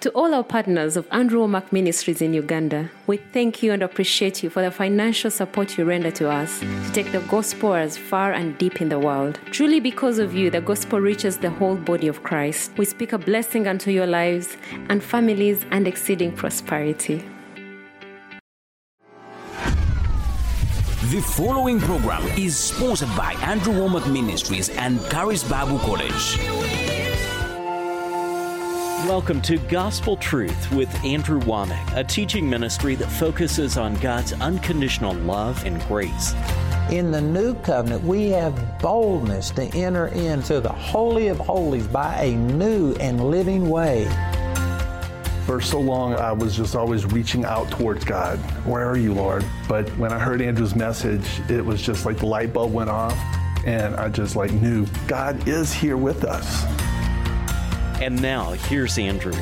To all our partners of Andrew Wommack Ministries in Uganda, we thank you and appreciate you for the financial support you render to us to take the gospel as far and deep in the world. Truly, because of you, the gospel reaches the whole body of Christ. We speak a blessing unto your lives and families and exceeding prosperity. The following program is sponsored by Andrew Wommack Ministries and Charis Bible College. Welcome to Gospel Truth with Andrew Wommack, a teaching ministry that focuses on God's unconditional love and grace. In the new covenant, we have boldness to enter into the Holy of Holies by a new and living way. For so long, I was just always reaching out towards God. Where are you, Lord? But when I heard Andrew's message, it was just like the light bulb went off, and I just like knew God is here with us. And now, here's Andrew.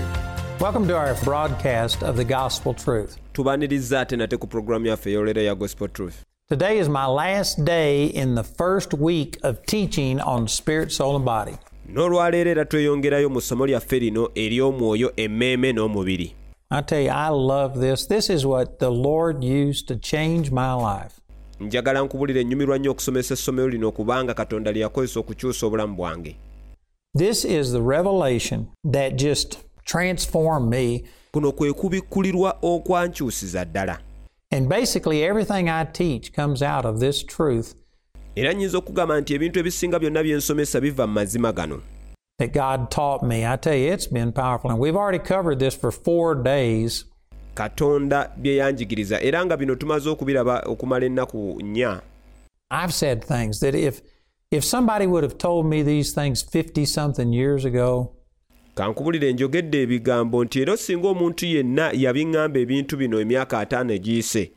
Welcome to our broadcast of the Gospel Truth. tubaniriza ate nate ku pulogulaamu yaffe ey'olero ya gospel truth Today is my last day in the first week of teaching on spirit, soul, and body. n'olwaleero era tweyongerayo mu ssomo lyaffe lino ery'omwoyo emmeeme n'omubiri I tell you, I love this. This is what the Lord used to change my life. njagala nkubulira ennyumirwa nnyo okusomesa essomero lino kubanga katonda lye yakozesa okukyusa obulamu bwange This is the revelation that just transformed me. kuno kwe kubikkulirwa okwankyusiza ddala And basically, everything I teach comes out of this truth era nnyinza okugamba nti ebintu ebisinga byonna bye nsomesa biva mu mazima gano that God taught me. I tell you, it's been powerful. And we've already covered this for four days. katonda bye yanjigiriza era nga bino tumaze okubiraba okumala ennaku nnya I've said things that if if somebody would have told me these things 50 something years ago, kankubulire njogedde ebigambo nti era omuntu yenna yabiŋŋamba ebintu bino emyaka ataano egiyise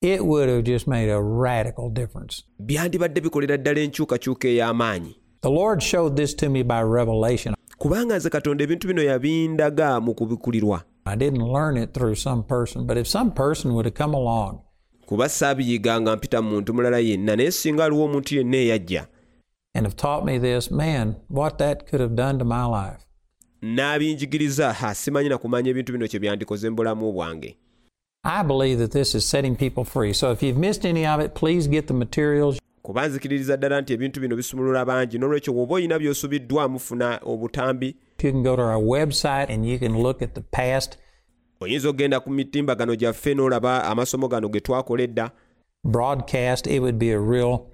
it would have just made a radical difference. byandibadde bikolera ddala enkyukakyuka ey'amaanyi The Lord showed this to me by revelation. kubanga nze katonda ebintu bino yabindaga mu kubikulirwa I didn't learn it through some person, but if some person would have come along kuba saabiyiga nga mpita mu muntu mulala yenna naye singa aliwo omuntu yenna eyajja and have taught me this, man, what that could have done to my life. n'abinjigiriza ha simanyi na ebintu bino kye byandikoze mu bulamu bwange I believe that this is setting people free. So if you've missed any of it, please get the materials. kuba nzikiririza ddala nti ebintu bino bisumulula bangi n'olwekyo bw'oba olina by'osubiddwamu funa obutambi You can go to our website and you can look at the past oyinza okgenda ku mitimbagano gyaffe n'olaba amasomo gano ge twakola edda broadcast. It would be a real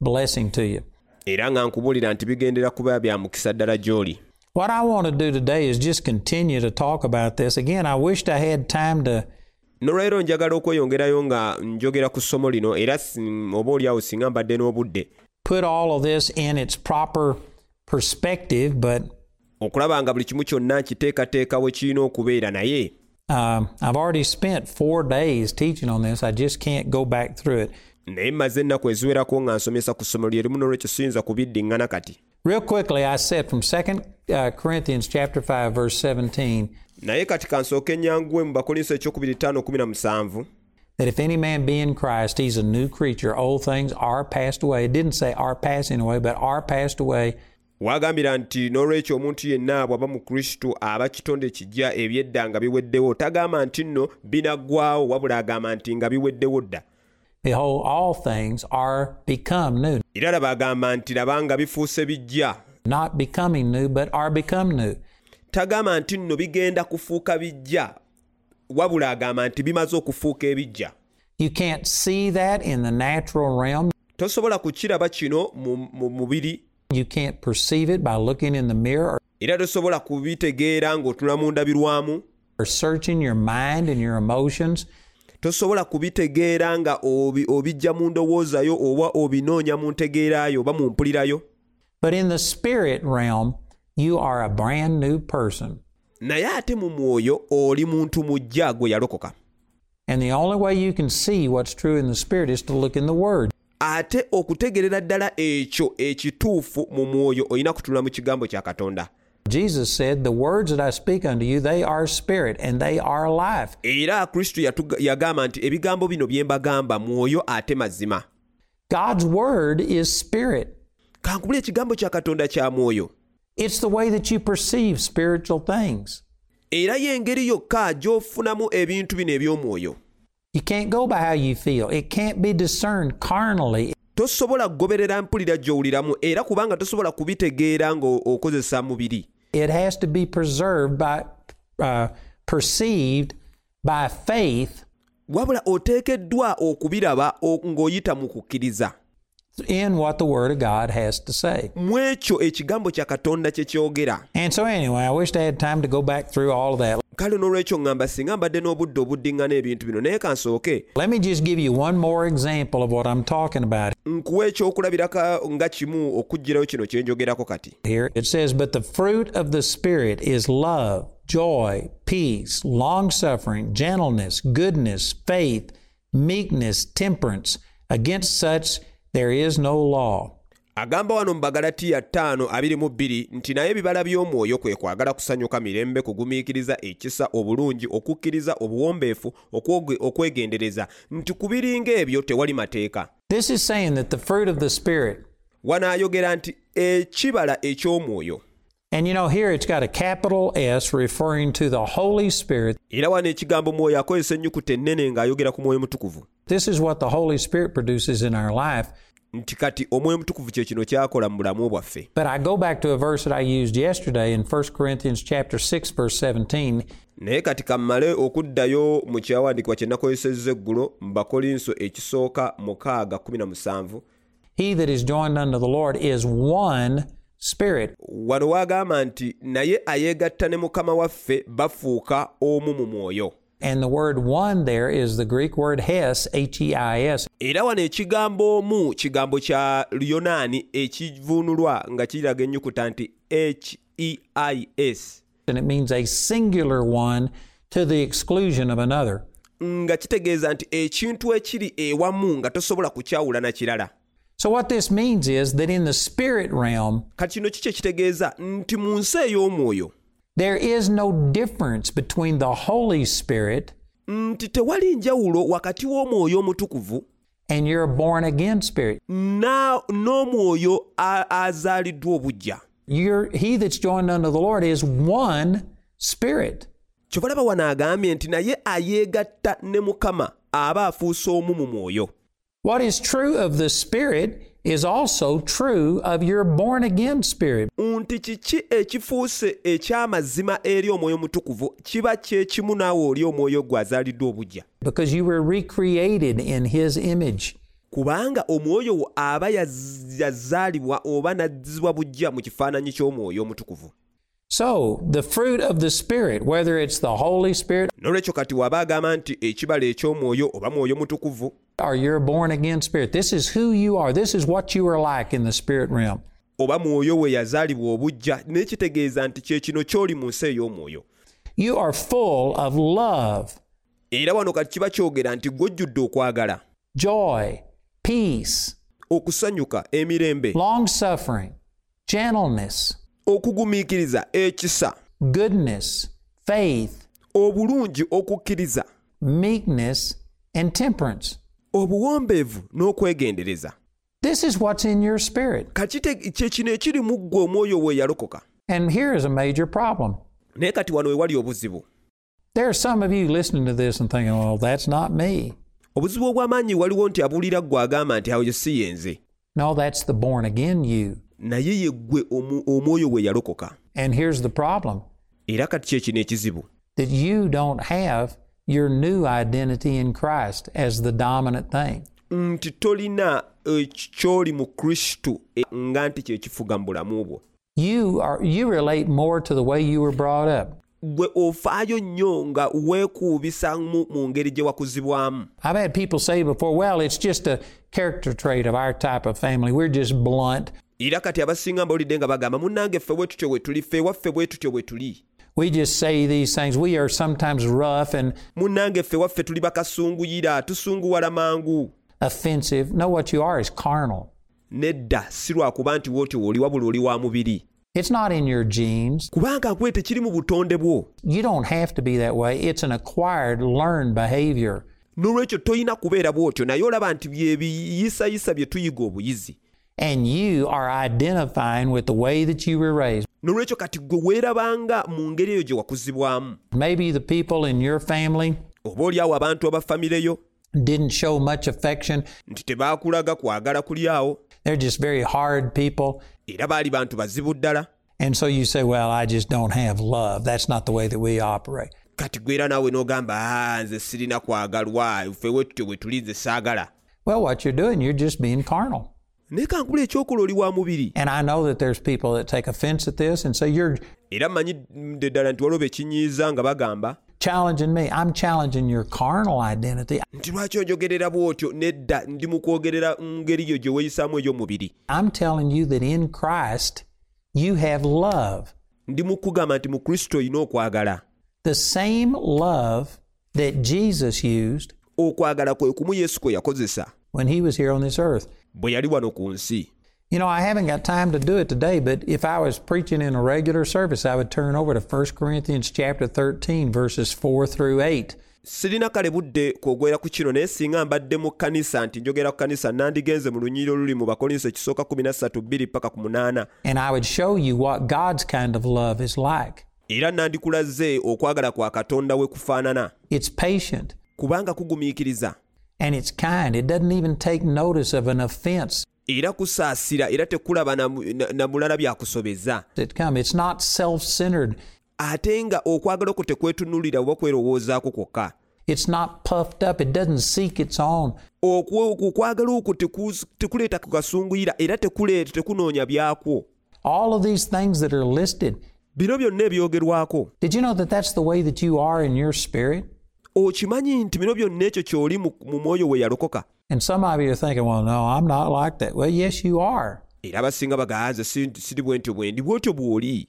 blessing to you. Era nga nkubuulira nti bigendera kuba bya mukisa ddala gy'oli What I want to do today is just continue to talk about this. Again, I wished I had time to n'olwaleero njagala okweyongerayo nga njogera ku ssomo lino era oba oliawo singa mbadde n'obudde put all of this in its proper perspective, but okulaba nga buli kimu kyonna nkiteekateeka we kirina okubeera naye um, I've already spent four days teaching on this. I just can't go back through it. Naye mmaze ennaku eziwerako nga nsomesa ku ssomero lye limu n'olwekyo siyinza kubiddiŋŋana kati Real quickly, I said from 2 uh, Corinthians chapter 5, verse 17, naye kati kansooke ennyanguwe mu bakolinso ekyokubiri ttaano kumi na musanvu that if any man be in Christ, he's a new creature. Old things are passed away. It didn't say are passing away, but are passed away. waagambira nti n'olwekyo omuntu yenna bw'aba mu kristo aba kitonde kijja ebyedda nga biweddewo tagamba nti nno binaggwawo wabula agamba nti nga biweddewo dda Behold, all things are become new. era laba agamba nti laba nga bifuuse bijja Not becoming new, but are become new. tagamba nti nno bigenda kufuuka bijja wabula agamba nti bimaze okufuuka ebijja You can't see that in the natural realm. tosobola kukiraba kino mu mubiri You can't perceive it by looking in the mirror era tosobola kubitegeera ng'otunula mu ndabirwamu or searching your mind and your emotions. Tosobola kubitegeera nga obi- obijja mu ndowoozayo oba obinoonya mu ntegeerayo oba mu mpulirayo But in the spirit realm, you are a brand new person. naye ate mu mwoyo oli muntu mujja gwe yalokoka And the only way you can see what's true in the spirit is to look in the Word. ate okutegerera ddala ekyo ekituufu mu mwoyo olina kutunula mu kigambo kya katonda Jesus said, The words that I speak unto you, they are spirit and they are life. era kristo yagamba nti ebigambo bino bye mbagamba mwoyo ate mazima God's Word is spirit. kankubula ekigambo kya katonda kya mwoyo It's the way that you perceive spiritual things. era y'engeri yokka gy'ofunamu ebintu bino eby'omwoyo You can't go by how you feel. It can't be discerned carnally. tosobola kugoberera mpulira gy'owuliramu era kubanga tosobola kubitegeera ng'okozesa mubiri It has to be preserved by, uh, perceived by faith. Wabula oteekeddwa okubiraba ng'oyita mu kukkiriza in what the Word of God has to say. mu ekigambo kya katonda kye kyogera And so, anyway, I wished I had time to go back through all of that. kale n'olwekyo ŋŋamba singa mbadde n'obudde obuddiŋŋana ebintu bino naye kansooke Let me just give you one more example of what I'm talking about nkuwa ekyokulabiraka nga kimu okuggirayo kino kye njogerako kati here. It says, But the fruit of the Spirit is love, joy, peace, long suffering, gentleness, goodness, faith, meekness, temperance. Against such there is no law. agamba wano mu bagalatiya 5:22 nti naye ebibala by'omwoyo kwe kwagala kusanyuka mirembe kugumiikiriza ekisa obulungi okukkiriza obuwombeefu okwegendereza nti ku biringa ebyo tewali mateeka This is saying that the fruit of the Spirit, wano ayogera nti ekibala eky'omwoyo and you know, here it's got a capital S referring to the Holy Spirit. era wano ekigambo mwoyo akozesa ennyukuta ennene ng'ayogera ku mwoyo mutukuvu This is what the Holy Spirit produces in our life. nti kati omwoyo mutukuvu kye kino kyakola mu bulamu bwaffe But I go back to a verse that I used yesterday in 1 Corinthians chapter 6 verse 17. naye kati kammale okuddayo mu kyawandiikibwa kye nakozesezza eggulo mu bakolinso ekisooka 6:17 He that is joined unto the Lord is one spirit. wano waagamba nti naye ayeegatta ne mukama waffe bafuuka omu mu mwoyo And the word one there is the Greek word heis, H E I S. era wano ekigambo omu kigambo kya luyonaani ekivuunulwa nga kiraga ennyukuta nti heis And it means a singular one to the exclusion of another. nga kitegeeza nti ekintu ekiri ewamu nga tosobola kukyawula na kirala So, what this means is that in the spirit realm, kati kino nti mu nsi ey'omwoyo there is no difference between the Holy Spirit mm, nti tewali njawulo wakati w'omwoyo omutukuvu and your born again spirit. na- n'omwoyo azaaliddwa obujja You're, he that's joined unto the Lord is one spirit. kyobalaba wano agambye nti naye ayeegatta ne mukama aba afuuse omu mu mwoyo What is true of the spirit is also true of your born again spirit. nti kiki ekifuuse eky'amazima eri omwoyo mutukuvu kiba kyekimu naawe oli omwoyo gwe azaaliddwa obujja because you were recreated in his image. kubanga omwoyo wo aba yaz- yazaalibwa oba nazzibwa bujja mu kifaananyi ky'omwoyo omutukuvu So, the fruit of the Spirit, whether it's the Holy Spirit n'olwekyo kati waba agamba nti ekibala eky'omwoyo oba mwoyo mutukuvu or your born again spirit, this is who you are. This is what you are like in the spirit realm. oba mwoyo we yazaalibwa obujja naye nti kye kino ky'oli mu nsi ey'omwoyo You are full of love, era wano kati kiba kyogera nti gw'ojjudde okwagala joy, peace, okusanyuka emirembe long suffering, gentleness, okugumiikiriza ekisa goodness, faith, obulungi okukkiriza meekness, and temperance. obuwombeevu n'okwegendereza This is what's in your spirit. kati te- kye kino ekiri mu ggwe omwoyo we yalokoka And here is a major problem. naye kati wano we wali obuzibu There are some of you listening to this and thinking, well, that's not me. obuzibu obw'amaanyi waliwo nti abuulira ggwe agamba nti awo si ye nze No, that's the born again you. Naye ye ggwe omwoyo we yalokoka And here's the problem era kati kye kino ekizibu that you don't have your new identity in Christ as the dominant thing. nti tolina eh, ky'oli mu kristo e- nga nti kyekifuga mu bulamu bwo You are you relate more to the way you were brought up. gwe ofaayo nnyo nga weekuubisa mu ngeri gye wakuzibwamu I've had people say before, well, it's just a character trait of our type of family. We're just blunt. Era kati abasinga mbawulidde nga bagamba munnange ffe bwe tutyo bwe tuli ffe waffe bwe tutyo bwe tuli We just say these things. We are sometimes rough and munnange ffe waffe tuli bakasunguyira tusunguwala mangu offensive. No, what you are is carnal. nedda si lwakuba nti wootyo oli wabula oli wa mubiri It's not in your genes. kubanga nkwe tekiri mu butonde bwo You don't have to be that way. It's an acquired, learned behavior. n'olwekyo tolina kubeera bw'otyo naye olaba nti bye biyisayisa bye tuyiga obuyizi And you are identifying with the way that you were raised. nolwekyo kati gwe weerabanga mu ngeri eyo gye wakuzibwamu Maybe the people in your family oba oliawo abantu abafamireyo didn't show much affection. nti tebaakulaga kwagala kuli awo They're just very hard people. era baali bantu bazibu ddala And so you say, well, I just don't have love. That's not the way that we operate. kati gwera naawe n'ogamba "Ah, nze sirina kwagalwa ffe wetutyo bwe tuli nze saagala Well, what you're doing, you're just being carnal. Naye ekyokola oli wa mubiri And I know that there's people that take offense at this and say, you're era mmanyidde ddala nti waliwo bekinyiiza nga bagamba challenging me. I'm challenging your carnal identity. nti lwaki onjogerera bw'otyo nedda ndi mu kwogerera ngeri yo gye weeyisaamu ey'omubiri I'm telling you that in Christ, you have love. ndi mu kugamba nti mu kristo olina okwagala The same love that Jesus used okwagala kwe kumu yesu kwe yakozesa when he was here on this earth. Bwe yali wano ku nsi. You know, I haven't got time to do it today, but if I was preaching in a regular service, I would turn over to 1 Corinthians chapter 13, verses 4 through 8. sirina kale budde kwogera ku kino naye singa mbadde mu kkanisa nti njogera ku kkanisa nandigenze mu lunyiri oluli mu bakolinso ekisooka 13 paka ku 8 And I would show you what God's kind of love is like. era nandikulaze okwagala kwa katonda we kufaanana. It's patient. Kubanga kugumiikiriza and it's kind. It doesn't even take notice of an offense era kusaasira era tekulaba na, mulala byakusobeza. It's not self-centered. ate nga okwagala okwo tekwetunuulira oba kwerowoozaako kwokka It's not puffed up. It doesn't seek its own. Okwagala okwo tekuleeta era tekunoonya byakwo All of these things that are listed. bino byonna ebyogerwako Did you know that that's the way that you are in your spirit? Okimanyi nti bino byonna ekyo ky'oli mu mwoyo we yalokoka era abasinga baganze siri bwentyo bwendi bwotyo bw'oli.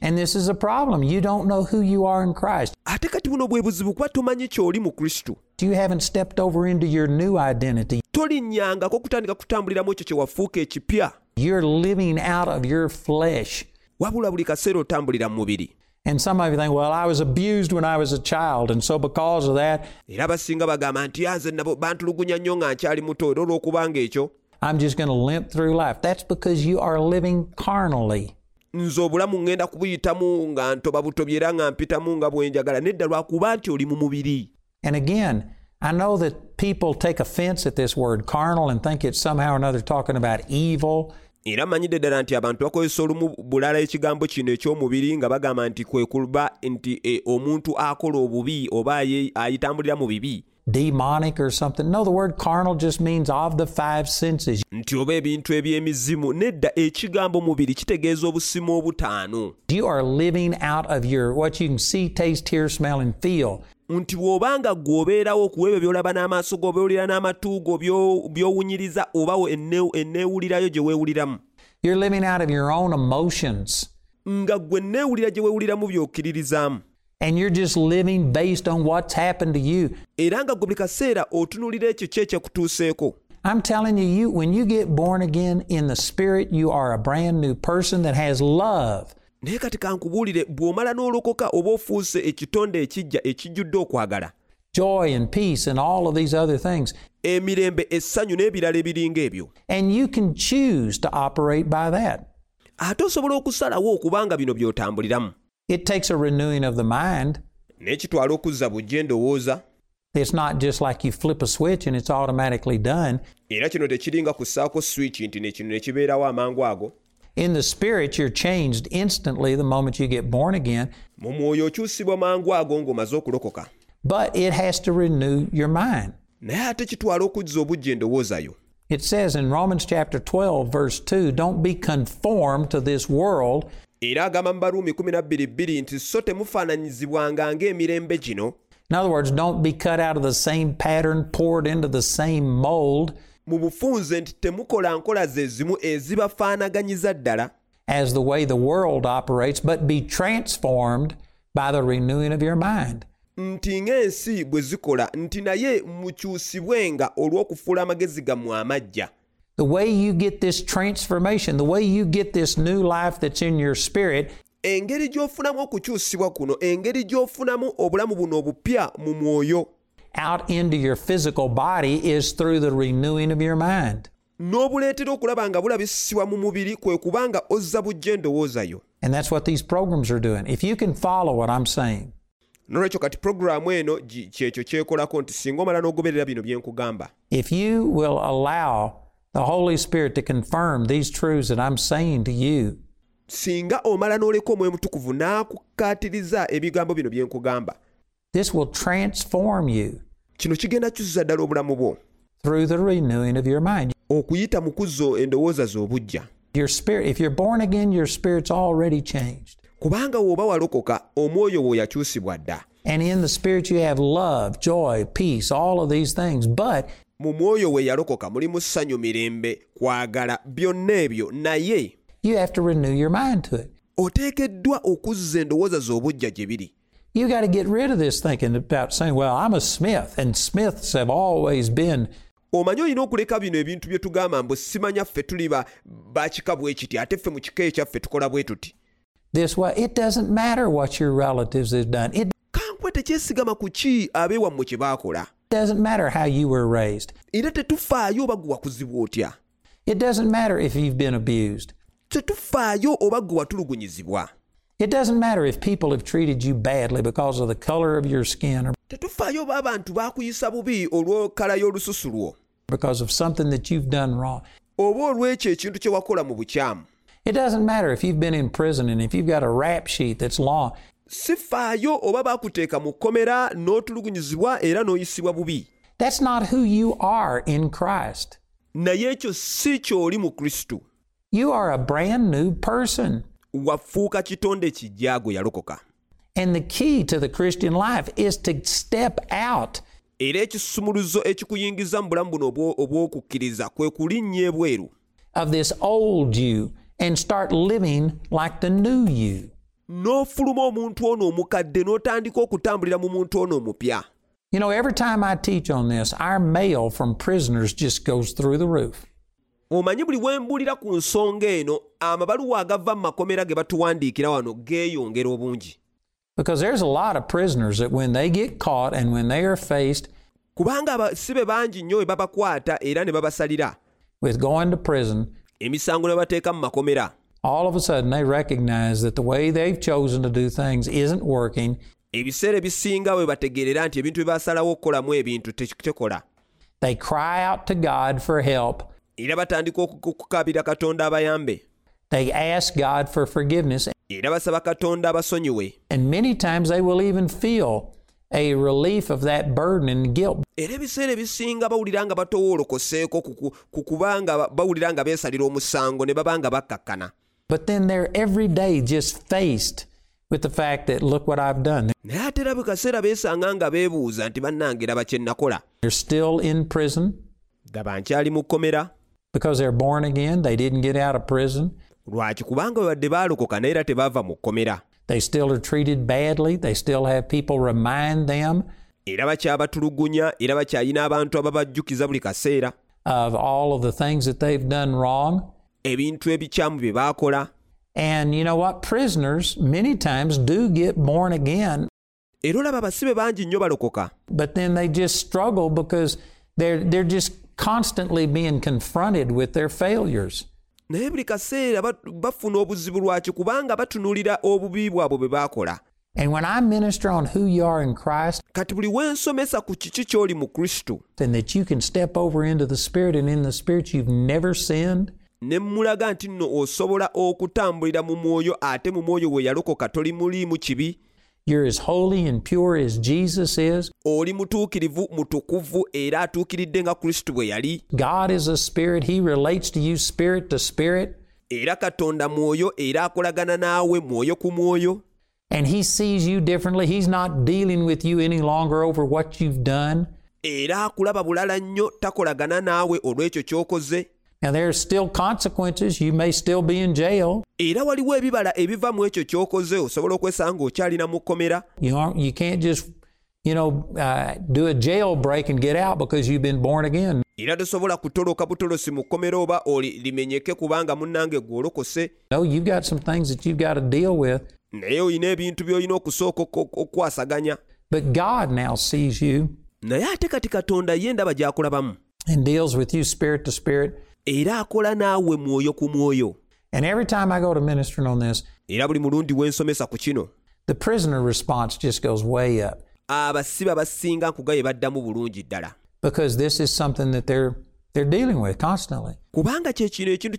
Ate kati buno bwe buzibu kuba tomanyi ky'oli mu kristo. You haven't stepped over into your new identity. tolinnyangako kutandika kutambuliramu ekyo kye wafuuka ekipya. You're living out of your flesh. wabula buli kaseera otambulira mu mubiri And some of you think, well, I was abused when I was a child. And so because of that, era abasinga bagamba nti yanze nabo bantulugunya nnyo nga nkyali muto era olw'okubanga ekyo I'm just going to limp through life. That's because you are living carnally. nze obulamu ŋŋenda kubuyitamu nga ntoba butobi era nga mpitamu nga bwe njagala nedda lwakuba nti oli mu mubiri And again, I know that people take offense at this word carnal and think it's somehow or another talking about evil. Era mmanyidde ddala nti abantu bakozesa olumu bulala ekigambo kino eky'omubiri nga bagamba nti kwe kuba nti e, omuntu akola obubi oba ayitambulira mu bibi demonic or something. No, the word carnal just means of the five senses. nti oba ebintu eby'emizimu nedda ekigambo mubiri kitegeeza obusimu obutaano You are living out of your what you can see, taste, hear, smell, and feel. Nti bw'obanga ggwe obeerawo by'olaba n'amaaso go obeewulira n'amatu go byo- by'owunyiriza oba we- enne- enneewulirayo gye weewuliramu You're living out of your own emotions. nga ggwe nneewulira gye weewuliramu by'okkiririzaamu And you're just living based on what's happened to you. era nga ggwe buli kaseera otunuulira ekyo ki ekyekutuuseeko I'm telling you, you when you get born again in the spirit, you are a brand new person that has love. Naye kati kankubuulire bw'omala n'olokoka oba ofuuse ekitonde ekijja ekijjudde okwagala joy and peace and all of these other things. emirembe essanyu n'ebirala ebiringa ebyo And you can choose to operate by that. ate osobola okusalawo okubanga bino by'otambuliramu It takes a renewing of the mind. n'ekitwala okuzza bujja endowooza It's not just like you flip a switch and it's automatically done. era kino tekiringa kussaako switch nti ne kino ne kibeerawo amangu ago In the spirit, you're changed instantly the moment you get born again, mu mwoyo okyusibwa mangu ago ng'omaze okulokoka. But it has to renew your mind. naye ate kitwala okuzza obujja endowooza It says in Romans chapter 12, verse 2, don't be conformed to this world, era agamba mu baruumi 12 nti so temufaananyizibwanga ng'emirembe gino. In other words, don't be cut out of the same pattern, poured into the same mold mu bufunze nti temukola nkola ze zimu ezibafaanaganyiza ddala. As the way the world operates, but be transformed by the renewing of your mind. nti ng'ensi bwe zikola nti naye mukyusibwenga olw'okufuula amagezi gammwe amaggya The way you get this transformation, the way you get this new life that's in your spirit, engeri gy'ofunamu okukyusibwa kuno engeri gy'ofunamu obulamu buno obupya mu mwoyo out into your physical body is through the renewing of your mind. n'obuleetera okulaba nga bulabisibwa mu mubiri kwe kubanga ozza bujja endowooza yo And that's what these programs are doing. If you can follow what I'm saying, nolwekyo kati eno kyekyo kyekolako nti singa omala n'ogoberera bino bye nkugamba. If you will allow the Holy Spirit to confirm these truths that I'm saying to you, singa omala n'oleka omwoyo mutukuvu n'akukkaatiriza ebigambo bino bye nkugamba. this will transform you kino kigenda kyusiza ddala obulamu bwo through the renewing of your mind. okuyita mu kuzza endowooza z'obujja Your spirit, if you're born again, your spirit's already changed. kubanga w'oba walokoka omwoyo wo yakyusibwa dda And in the spirit, you have love, joy, peace, all of these things. But mu mwoyo we yalokoka mulimu ssanyu mirembe kwagala byonna ebyo naye you have to renew your mind to it. oteekeddwa okuzza endowooza z'obujja obujja gye biri You got to get rid of this thinking about saying, well, I'm a Smith, and Smiths have always been. omanyi olina okuleka bino ebintu bye tugamba mbu simanya ffe tuli ba- bakika bwe kiti ate ffe mu kika ekyaffe tukola bwe tuti. Kankwe tekyesigama ku ki abeewammwe kye baakola? era tetufaayo oba gwe wakuzibwa otya? Tetufaayo oba gwe watulugunyizibwa It doesn't matter if people have treated you badly because of the color of your skin or tetufaayo oba abantu baakuyisa bubi olw'okala y'olususu lwo because of something that you've done wrong. oba olw'ekyo ekintu kye wakola mu bukyamu It doesn't matter if you've been in prison and if you've got a rap sheet that's long. sifaayo oba baakuteeka mu kkomera n'otulugunyizibwa era n'oyisibwa bubi That's not who you are in Christ. naye ekyo si ky'oli mu kristo You are a brand new person. Wafuuka kitonde kijja gwe yalokoka And the key to the Christian life is to step out era ekisumuluzo ekikuyingiza mu bulamu buno obw'okukkiriza kwe kulinnya ebweru of this old you and start living like the new you. n'ofuluma omuntu ono omukadde n'otandika okutambulira mu muntu ono omupya You know, every time I teach on this, our mail from prisoners just goes through the roof. Omanyi buli we mbuulira ku nsonga eno amabaluwa agava mu makomera ge batuwandiikira wano geeyongera obungi Because there's a lot of prisoners that when they get caught and when they are faced kubanga abasibe bangi nnyo we babakwata era ne babasalira with going to prison, emisango ne bateeka mu makomera all of a sudden they recognize that the way they've chosen to do things isn't working. ebiseera ebisinga we bategeerera nti ebintu bye basalawo okukolamu ebintu tekitekola They cry out to God for help. Era batandika okukabira katonda abayambe. They ask God for forgiveness. era basaba katonda abasonyiwe. And many times they will even feel a relief of that burden and guilt. Era ebiseera ebisinga bawulira nga batowoolokoseeko ku ku- ku kuba nga ba- bawulira nga beesalira omusango ne baba nga bakkakkana. But then they're every day just faced with the fact that, look what I've done. naye ate era buli kaseera beesanga nga beebuuza nti bannange raba kye nakola. They're still in prison. Gaba nkyali mu kkomera because they're born again. They didn't get out of prison. lwaki kubanga bwe baalokoka naye era tebaava mu kkomera They still are treated badly. They still have people remind them era bakyabatulugunya era bakyalina abantu ababajjukiza buli kaseera of all of the things that they've done wrong. ebintu ebikyamu bye baakola And you know what? Prisoners many times do get born again, era olaba abasibe bangi nnyo balokoka but then they just struggle because they're, they're just constantly being confronted with their failures. naye buli kaseera bafuna obuzibu lwaki kubanga batunuulira obubi bwabwe bwe baakola. And when I minister on who you are in Christ, kati buli wensomesa ku kiki ky'oli mu kristo and that you can step over into the Spirit, and in the Spirit you've never sinned, ne mmulaga nti nno osobola okutambulira mu mwoyo ate mu mwoyo we yalokoka toli muliimu kibi you're as holy and pure as Jesus is. oli mutuukirivu mutukuvu era atuukiridde nga kristo bwe yali God is a spirit. He relates to you spirit to spirit, era katonda mwoyo era akolagana naawe mwoyo ku mwoyo and He sees you differently. He's not dealing with you any longer over what you've done. era akulaba bulala nnyo takolagana naawe olw'ekyo ky'okoze Now, there's still consequences. You may still be in jail. era waliwo ebibala ebiva mu ekyo ky'okoze osobola okwesanga okyalina mu kkomera You aren't, you can't just, you know, uh, do a jailbreak and get out because you've been born again. era tosobola kutoloka butolosi mu kkomera oba limenyeke kubanga munnange gw'olokose No, you've got some things that you've got to deal with. naye olina ebintu by'olina okusooka ok- ok- But God now sees you naye ate kati katonda ye ndaba gy'akulabamu and deals with you spirit to spirit. Era akola naawe mwoyo ku mwoyo And every time I go to ministering on this, era buli mulundi we nsomesa ku kino the prisoner response just goes way up abasibe abasinga nkugaye baddamu bulungi ddala because this is something that they're they're dealing with constantly. kubanga ekintu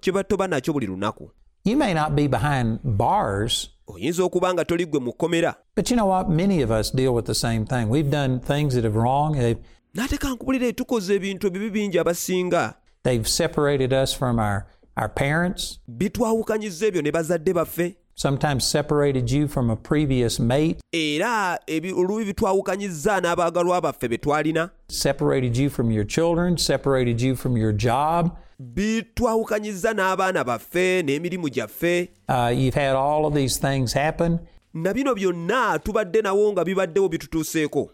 kye batoba nakyo buli lunaku You may not be behind bars, oyinza okuba nga toli gwe mu kkomera but you know what? Many of us deal with the same thing. We've done things that have wrong. They've n'ate kankubulire tukoze ebintu ebibi bingi abasinga they've separated us from our our parents. bitwawukanyiza ebyo ne bazadde baffe Sometimes separated you from a previous mate. era ebi- olubi bitwawukanyiza n'abaagalwa baffe be twalina Separated you from your children. Separated you from your job. bitwawukanyiza n'abaana baffe n'emirimu gyaffe Uh, you've had all of these things happen, na bino byonna tubadde nawo nga bibaddewo bitutuuseeko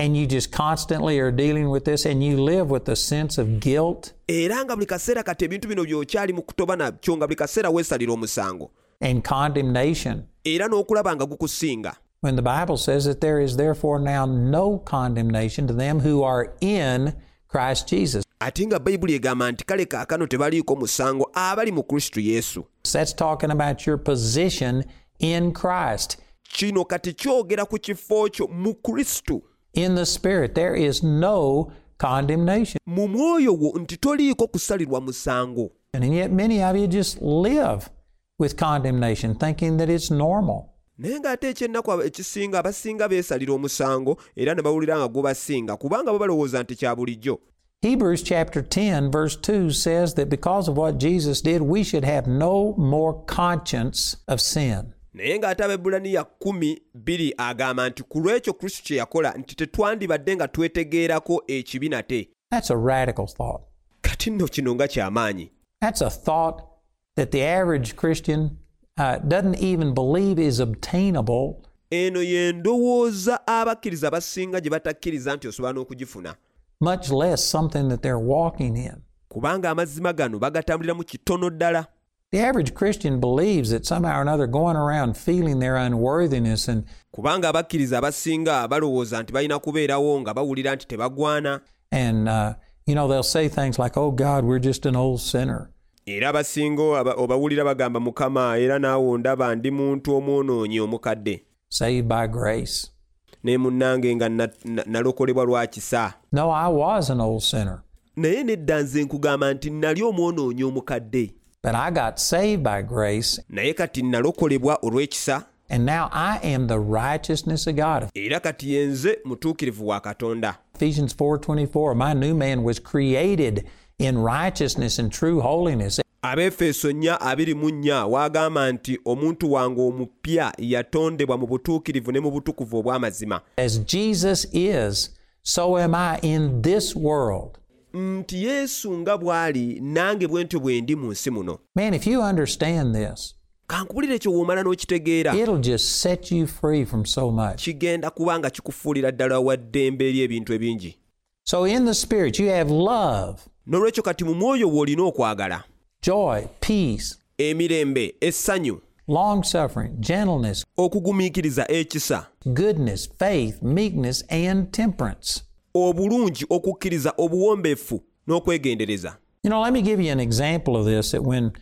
and you just constantly are dealing with this, and you live with a sense of guilt era nga buli kaseera kati ebintu bino by'okyali mu kutoba nabyo nga buli kaseera weesalira omusango and condemnation. era n'okulaba nga gukusinga When the Bible says that there is therefore now no condemnation to them who are in Christ Jesus. ate nga bayibuli egamba nti kale kaakano tebaliiko musango abali mu kristo yesu That's talking about your position in Christ. kino kati kyogera ku kifo kyo mu kristo In the Spirit, there is no condemnation. mu mwoyo wo nti toliiko kusalirwa musango And yet, many of you just live with condemnation, thinking that it's normal. naye ng'ate ekyennaku ekisinga abasinga beesalira omusango era ne bawulira nga gubasinga kubanga bo balowooza nti kya bulijjo Hebrews chapter 10, verse 2 says that because of what Jesus did, we should have no more conscience of sin. Naye ng'ate abebulaniya kkumi bbiri agamba nti ku lw'ekyo kristo kye yakola nti tetwandibadde nga twetegeerako ekibi nate. Kati nno kino nga kyamaanyi That's a thought that the average Christian uh, doesn't even believe is obtainable, eno ye ndowooza abakkiriza abasinga gye batakkiriza nti osobola n'okugifuna. Much less something that they're walking in. kubanga amazima gano bagatambuliramu kitono ddala The average Christian believes that somehow or another going around feeling their unworthiness and, kubanga abakkiriza abasinga balowooza nti balina kubeerawo nga bawulira nti tebagwana. And uh, you know, they'll say things like, oh God, we're just an old sinner. era abasinga oba- obawulira bagamba mukama era naawe ondaba ndi muntu omwonoonyi omukadde. Saved by grace. ne munnange nga na- na- nalokolebwa lwa kisa. No, I was an old sinner, naye nedda nze nkugamba nti nali omwonoonyi omukadde but I got saved by grace, naye kati nalokolebwa olw'ekisa and now I am the righteousness of God. era kati ye nze mutuukirivu wa katonda Ephesians 4:24, my new man was created in righteousness and true holiness. abeefeso 4:24 waagamba nti omuntu wange omupya yatondebwa mu butuukirivu ne mu butukuvu obw'amazima As Jesus is, so am I in this world. Nti yesu nga bw'ali nange bwe ntyo bwe ndi mu nsi muno. Man, if you understand this, kankubulira ekyo woomala n'okitegeera. kigenda kuba nga kikufuulira ddala wa ddembe eri ebintu ebingi. So in the spirit, you have love, n'olwekyo kati mu mwoyo w'olina okwagala joy, peace, emirembe essanyu long suffering, gentleness, okugumiikiriza ekisa goodness, faith, meekness, and temperance. Obulungi okukkiriza obuwombeefu n'okwegendereza. You know, let me give you an example of this that when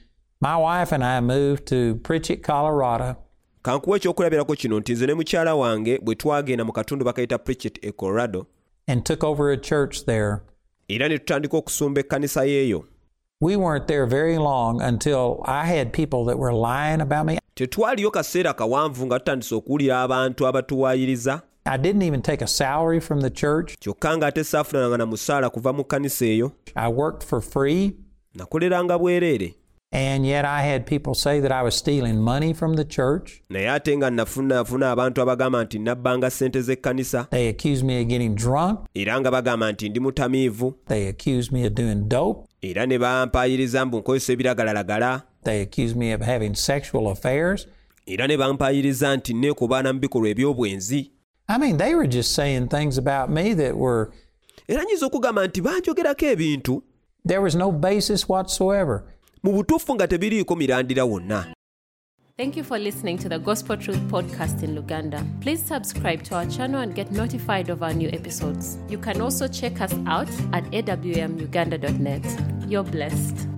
my wife and I moved to Pritchett, Colorado, kankuwa ekyokulabirako kino nti nze ne mukyala wange bwe twagenda mu katundu bakayita pritchett e colorado and took over a church there, era ne tutandika okusumba ekkanisa y'eyo. We weren't there very long until I had people that were lying about me. tetwaliyo kaseera kawanvu nga tutandise okuwulira abantu abatuwaayiriza I didn't even take a salary from the church. kyokka ng'ate saafunanga na musaala kuva mu kkanisa eyo I worked for free, nakoleranga bwereere and yet I had people say that I was stealing money from the church. naye ate nga nafunafuna abantu abagamba nti nabbanga ssente z'ekkanisa They accused me of getting drunk. era nga bagamba nti ndi mutamiivu They accused me of doing dope. era ne bampaayiriza mbu nkozesa ebiragalalagala They accused me of having sexual affairs. era ne bampaayiriza nti neekobaana mu bikolwa eby'obwenzi I mean, they were just saying things about me that were, era nyinza okugamba nti banjogerako ebintu there was no basis whatsoever. mu butuufu nga tebiriiko mirandira wonna Thank you for listening to the Gospel Truth Podcast in Luganda. Please subscribe to our channel and get notified of our new episodes. You can also check us out at awmuganda.net. You're blessed.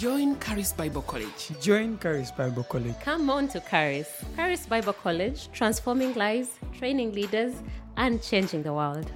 Join Charis Bible College. Join Charis Bible College. Come on to Charis. Charis Bible College, transforming lives, training leaders, and changing the world.